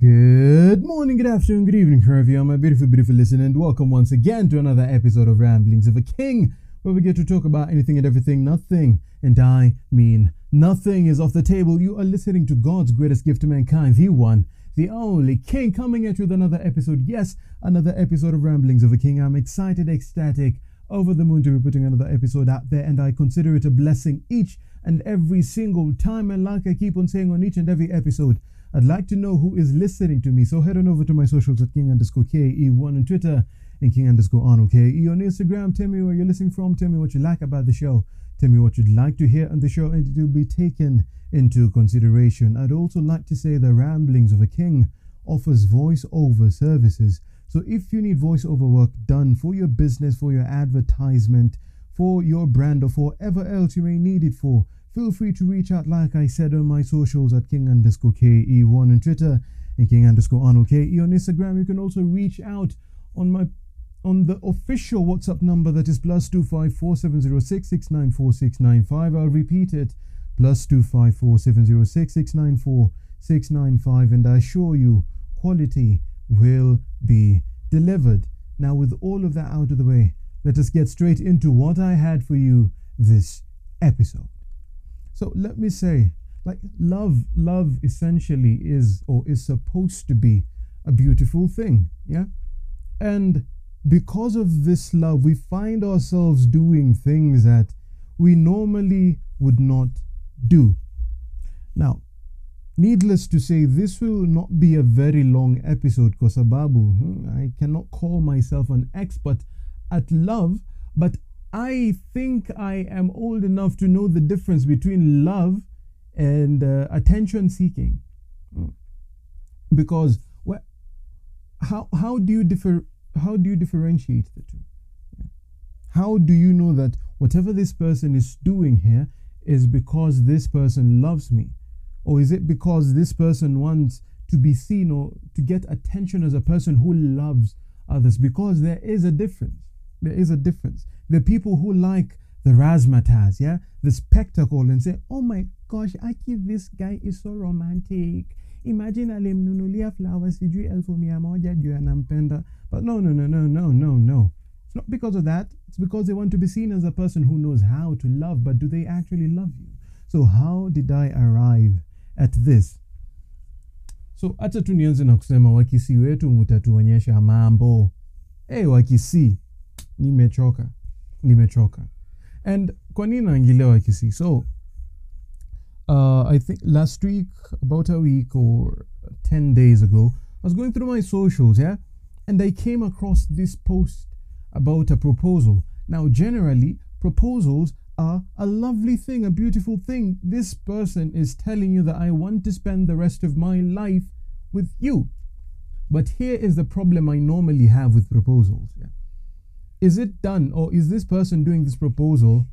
Good morning, good afternoon, good evening, wherever you are, my beautiful, beautiful listener, and welcome once again to another episode of Ramblings of a King, where we get to talk about anything and everything, nothing, and I mean nothing is off the table. You are listening to God's greatest gift to mankind, the one, the only King, coming at you with another episode. Yes, another episode of Ramblings of a King. I'm excited, ecstatic, over the moon to be putting another episode out there, and I consider it a blessing each and every single time. And like I keep on saying on each and every episode, I'd like to know who is listening to me. So head on over to my socials at King underscore KE1 on Twitter and King underscore Arnold KE on Instagram. Tell me where you're listening from. Tell me what you like about the show. Tell me what you'd like to hear on the show and it will be taken into consideration. I'd also like to say the Ramblings of a King offers voiceover services. So if you need voiceover work done for your business, for your advertisement, for your brand, or for whatever else you may need it for, feel free to reach out, like I said, on my socials at King underscore KE1 on Twitter and King underscore Arnold KE on Instagram. You can also reach out on my on the official WhatsApp number that is plus two five four seven zero six six nine four six nine five. I'll repeat it plus two five four seven zero six six nine four six nine five, and I assure you, quality will be delivered. Now, with all of that out of the way, let us get straight into what I had for you this episode. So let me say, like love, love essentially is or is supposed to be a beautiful thing, yeah? And because of this love, we find ourselves doing things that we normally would not do. Now, needless to say, this will not be a very long episode, Kosababu. hmm, I cannot call myself an expert at love, but I think I am old enough to know the difference between love and uh, attention seeking. Mm. Because well, how how do you differ how do you differentiate the two? How do you know that whatever this person is doing here is because this person loves me? Or is it because this person wants to be seen or to get attention as a person who loves others? Because there is a difference. There is a difference. The people who like the razzmatazz, yeah, the spectacle, and say, "Oh my gosh, Aki, this guy is so romantic." Imagine alimnunulia flowers sijui elfu mia moja juu anampenda. But no, no, no, no, no, no, no. It's not because of that. It's because they want to be seen as a person who knows how to love, but do they actually love you? So how did I arrive at this? So acha tu nianze na kusema wakisi wetu mutatuonyesha mambo. Hey, wakisi nimechoka nimechoka. And kwa nini naingilia wakisi so uh, i think last week about a week or 10 days ago i was going through my socials yeah? And i came across this post about a proposal. Now generally proposals are a lovely thing a beautiful thing. This person is telling you that i want to spend the rest of my life with you. But here is the problem i normally have with proposals yeah is it done or is this person doing this proposal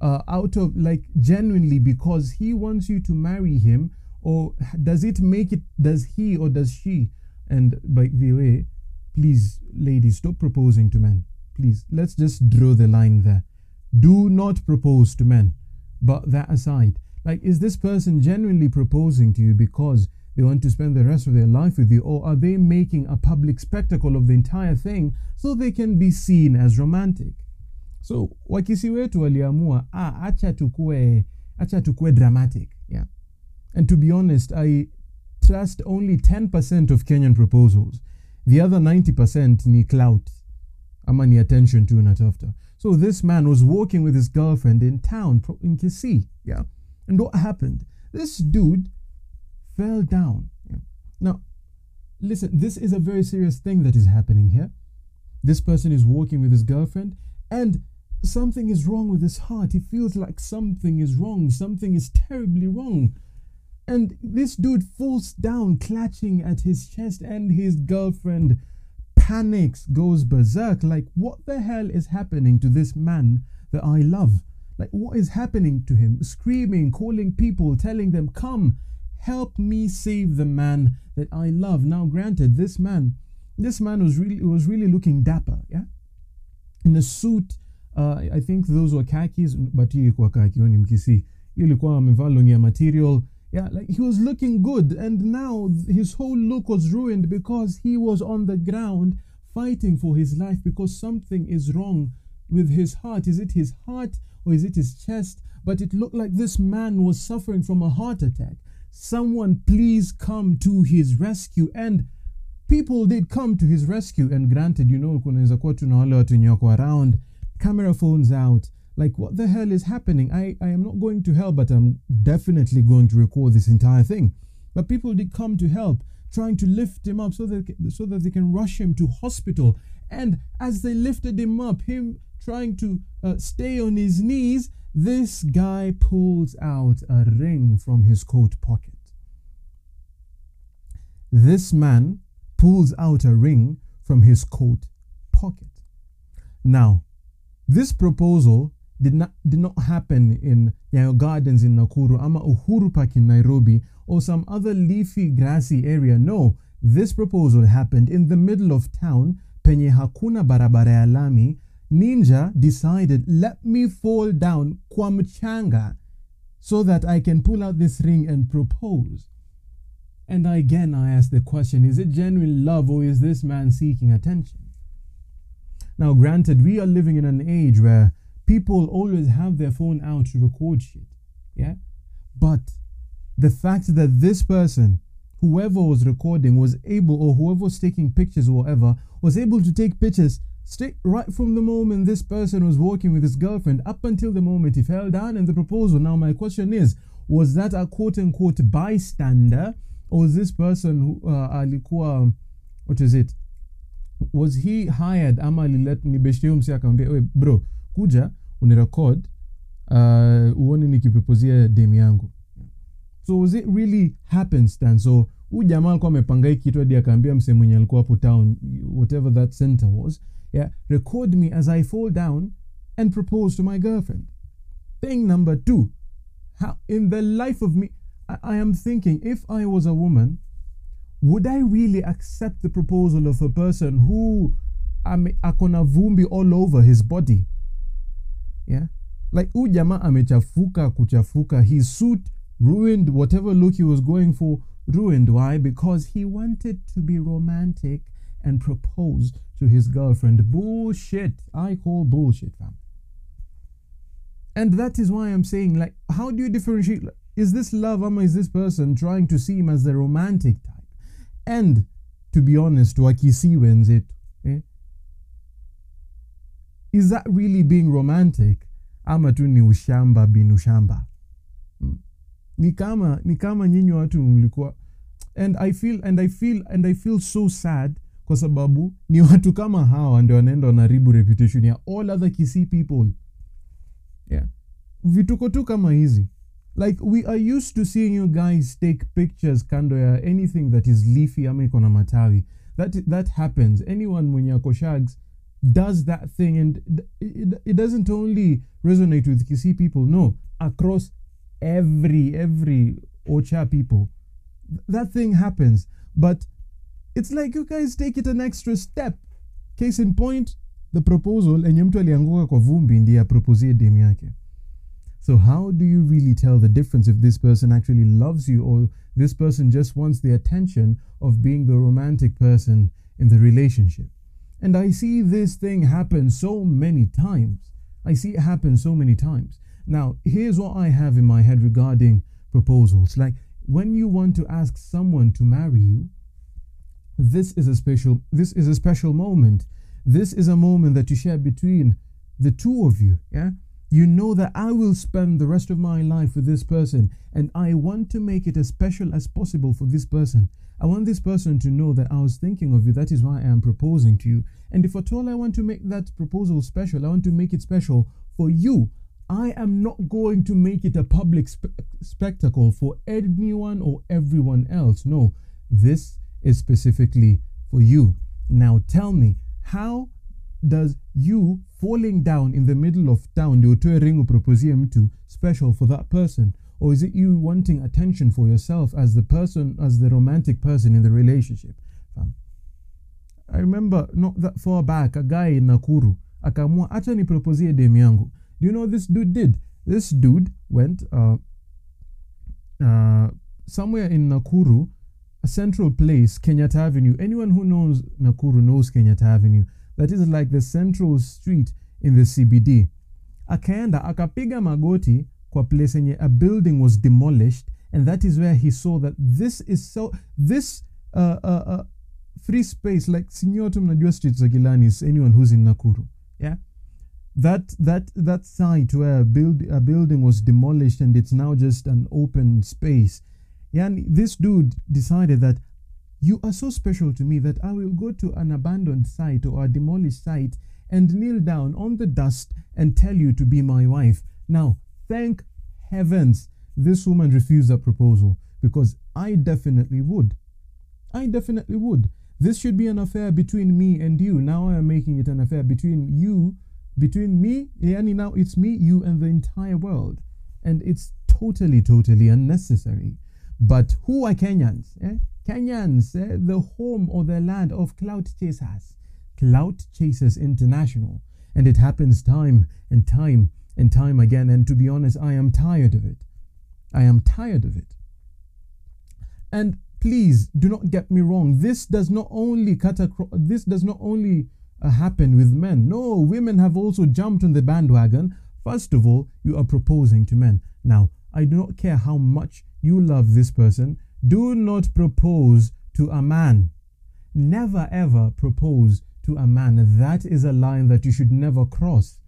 uh, out of like genuinely because he wants you to marry him or does it make it does he or does she and by the way please ladies stop proposing to men. Please let's just draw the line there. Do not propose to men but that aside like is this person genuinely proposing to you because they want to spend the rest of their life with you, or are they making a public spectacle of the entire thing so they can be seen as romantic? So wakisi wetu waliamua, ah, acha tukue, acha tukue dramatic, yeah. And to be honest, I trust only 10% of Kenyan proposals. The other 90% ni clout, ama ni attention to unatafuta. So this man was walking with his girlfriend in town in Kisii, yeah. And what happened? This dude fell down. Now, listen, this is a very serious thing that is happening here. This person is walking with his girlfriend, and something is wrong with his heart. He feels like something is wrong, something is terribly wrong. And this dude falls down, clutching at his chest, and his girlfriend panics, goes berserk. Like, what the hell is happening to this man that I love? Like, what is happening to him? Screaming, calling people, telling them, Come, help me save the man that I love. Now, granted, this man, this man was really was really looking dapper, yeah, in a suit. Uh, I think those were khakis, but material Yeah, like he was looking good, and now his whole look was ruined because he was on the ground fighting for his life because something is wrong with his heart. Is it his heart or is it his chest? But it looked like this man was suffering from a heart attack. Someone please come to his rescue. And people did come to his rescue. And granted, you know, kunaweza kuwa tuna wale watu wenye wako around, camera phones out. Like, what the hell is happening? I, I am not going to help, but I'm definitely going to record this entire thing. But people did come to help, trying to lift him up so that so that they can rush him to hospital. And as they lifted him up, him trying to uh, stay on his knees, this guy pulls out a ring from his coat pocket. This man pulls out a ring from his coat pocket. Now, this proposal did not did not happen in Nyayo Gardens in Nakuru, ama Uhuru Park in Nairobi, or some other leafy, grassy area. No, this proposal happened in the middle of town, penye hakuna barabara ya lami. Ninja decided, let me fall down kwa mchanga so that I can pull out this ring and propose. And again, I ask the question is it genuine love or is this man seeking attention? Now, granted, we are living in an age where people always have their phone out to record shit. Yeah? But the fact that this person, whoever was recording, was able, or whoever was taking pictures or whatever, was able to take pictures straight right from the moment this person was walking with his girlfriend up until the moment he fell down. In the proposal. Now, my question is was that a quote unquote bystander, or was this person who uh, alikuwa, what is it? Was he hired? Ama ni msi akamwambia we bro kuja unirecord uh, uone nikipropozia dem yangu. So was it really happenstance? So huyu jamaa alikuwa amepanga hii kitu hadi akaambia msee mwenye alikuwa hapo town whatever that center was yeah? Record me as i fall down and propose to my girlfriend. Thing number two how in the life of me I, I am thinking if i was a woman would i really accept the proposal of a person who ame- akona vumbi all over his body? Yeah? Like huyu jamaa amechafuka kuchafuka his suit ruined whatever look he was going for ruined. Why? Because he wanted to be romantic and propose to his girlfriend. Bullshit. I call bullshit fam. And that is why i'm saying like how do you differentiate is this love or is this person trying to see him as the romantic type? And to be honest wakisi wenzetu eh? is that really being romantic? Ama tu ni ushamba bin ushamba. Mm. ni kama ni watu mlikuwa and i feel and i feel and i feel so sad kwa sababu ni watu kama hawa ndio wanaenda wanaribu reputation ya all other kisii people. Yeah. Vituko tu kama hizi. Like we are used to seeing you guys take pictures kando ya anything that is leafy ama iko na matawi. That, that happens. Anyone mwenye ako shags does that thing and it, it doesn't only resonate with Kisii people. No across every every Ocha people. That thing happens. But it's like you guys take it an extra step case in point the proposal enye mtu alianguka kwa vumbi ndiye aproposie dem yake so how do you really tell the difference if this person actually loves you or this person just wants the attention of being the romantic person in the relationship and I see this thing happen so many times. I see it happen so many times. Now, here's what I have in my head regarding proposals. Like when you want to ask someone to marry you, this is a special this is a special moment. This is a moment that you share between the two of you, yeah? You know that I will spend the rest of my life with this person and I want to make it as special as possible for this person. I want this person to know that I was thinking of you. That is why I am proposing to you. And if at all I want to make that proposal special, I want to make it special for you. I am not going to make it a public spe- spectacle for anyone or everyone else. No, this is specifically for you. Now tell me, how does you falling down in the middle of town ndio utoe ring uproposie mtu special for that person? Or is it you wanting attention for yourself as the person as the romantic person in the relationship? Um, i remember not that far back a guy in nakuru akaamua acha niproposie dem yangu. Do you know this dude did? This dude went uh, uh, somewhere in Nakuru, a central place, Kenyatta Avenue. Anyone who knows Nakuru knows Kenyatta Avenue. That is like the central street in the CBD. Akaenda akapiga magoti kwa place yenye a building was demolished, and that is where he saw that this is so this uh, uh, uh, free space like sinyoto mnajua streets za Gilani is anyone who's in Nakuru. Yeah that that that site where a, build, a building was demolished and it's now just an open space and this dude decided that you are so special to me that i will go to an abandoned site or a demolished site and kneel down on the dust and tell you to be my wife now thank heavens this woman refused that proposal because i definitely would i definitely would this should be an affair between me and you now i am making it an affair between you between me, yani now it's me, you, and the entire world. And it's totally, totally unnecessary. But who are Kenyans? Eh? Kenyans, eh? the home or the land of clout chasers. Clout Chasers International. And it happens time and time and time again. And to be honest, I am tired of it. I am tired of it. And please do not get me wrong. This does not only cut across, this does not only uh, happen with men. No, women have also jumped on the bandwagon. First of all, you are proposing to men. Now, I do not care how much you love this person, do not propose to a man. Never ever propose to a man. That is a line that you should never cross.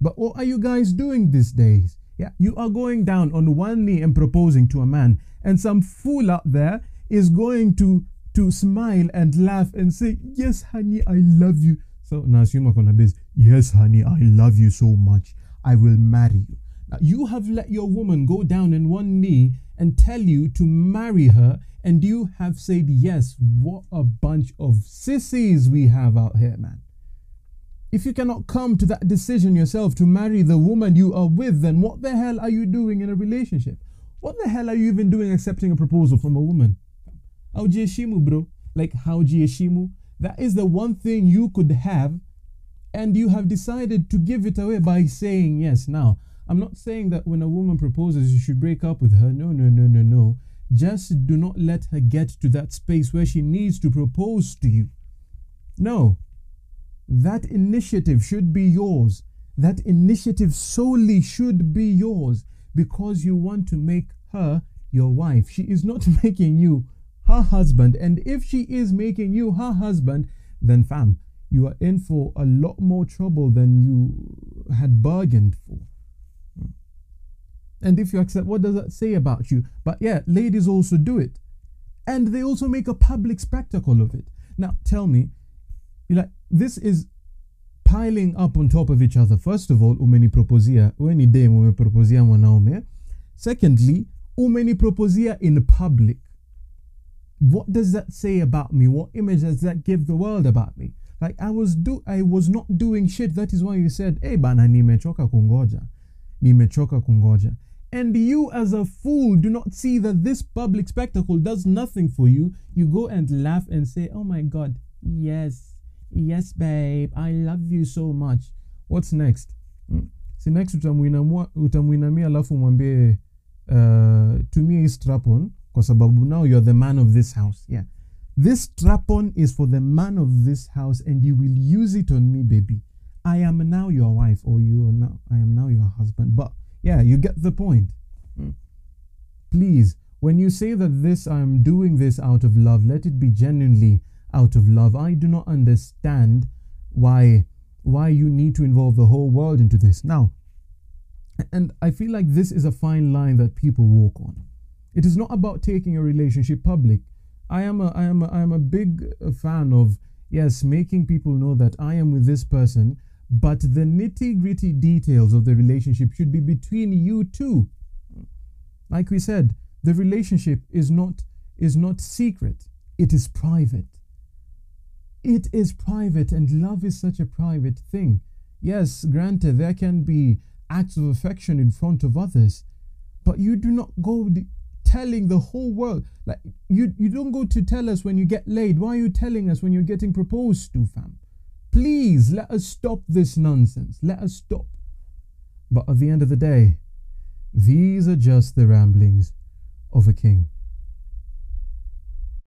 But what are you guys doing these days? Yeah, you are going down on one knee and proposing to a man, and some fool out there is going to to smile and laugh and say, Yes, honey, I love you. So Nasima Konabes, Yes, honey, I love you so much. I will marry you. You have let your woman go down on one knee and tell you to marry her, and you have said yes. What a bunch of sissies we have out here, man. If you cannot come to that decision yourself to marry the woman you are with, then what the hell are you doing in a relationship? What the hell are you even doing accepting a proposal from a woman? Haujiheshimu, bro. Like haujiheshimu. That is the one thing you could have, and you have decided to give it away by saying yes. Now, I'm not saying that when a woman proposes, you should break up with her. No, no, no, no, no. Just do not let her get to that space where she needs to propose to you. No. That initiative should be yours. That initiative solely should be yours because you want to make her your wife. She is not making you her husband. And if she is making you her husband, then fam, you are in for a lot more trouble than you had bargained for. And if you accept, what does that say about you? But yeah, ladies also do it. And they also make a public spectacle of it. Now, tell me, like, this is piling up on top of each other. First of all, umeniproposia, weni dem umeproposia mwanaume. Secondly, umeniproposia in public what does that say about me? What image does that give the world about me? Like I was do I was not doing shit. That is why you said, hey bana, nimechoka kungoja. Nimechoka kungoja. And you as a fool do not see that this public spectacle does nothing for you. You go and laugh and say, Oh my god, yes, yes, babe, I love you so much. What's next? Hmm. Si next utamwinamia alafu mwambie uh, tumie strap on kwa sababu now you're the man of this house yeah this strap on is for the man of this house and you will use it on me baby i am now your wife or you are now i am now your husband but yeah you get the point mm. please when you say that this i'm doing this out of love let it be genuinely out of love i do not understand why why you need to involve the whole world into this now and i feel like this is a fine line that people walk on it is not about taking a relationship public. I am a I am a, I am a big fan of yes, making people know that I am with this person, but the nitty-gritty details of the relationship should be between you two. Like we said, the relationship is not is not secret. It is private. It is private and love is such a private thing. Yes, granted there can be acts of affection in front of others, but you do not go telling the whole world. Like you, you don't go to tell us when you get laid. Why are you telling us when you're getting proposed to, fam? Please let us stop this nonsense. Let us stop. But at the end of the day, these are just the ramblings of a king.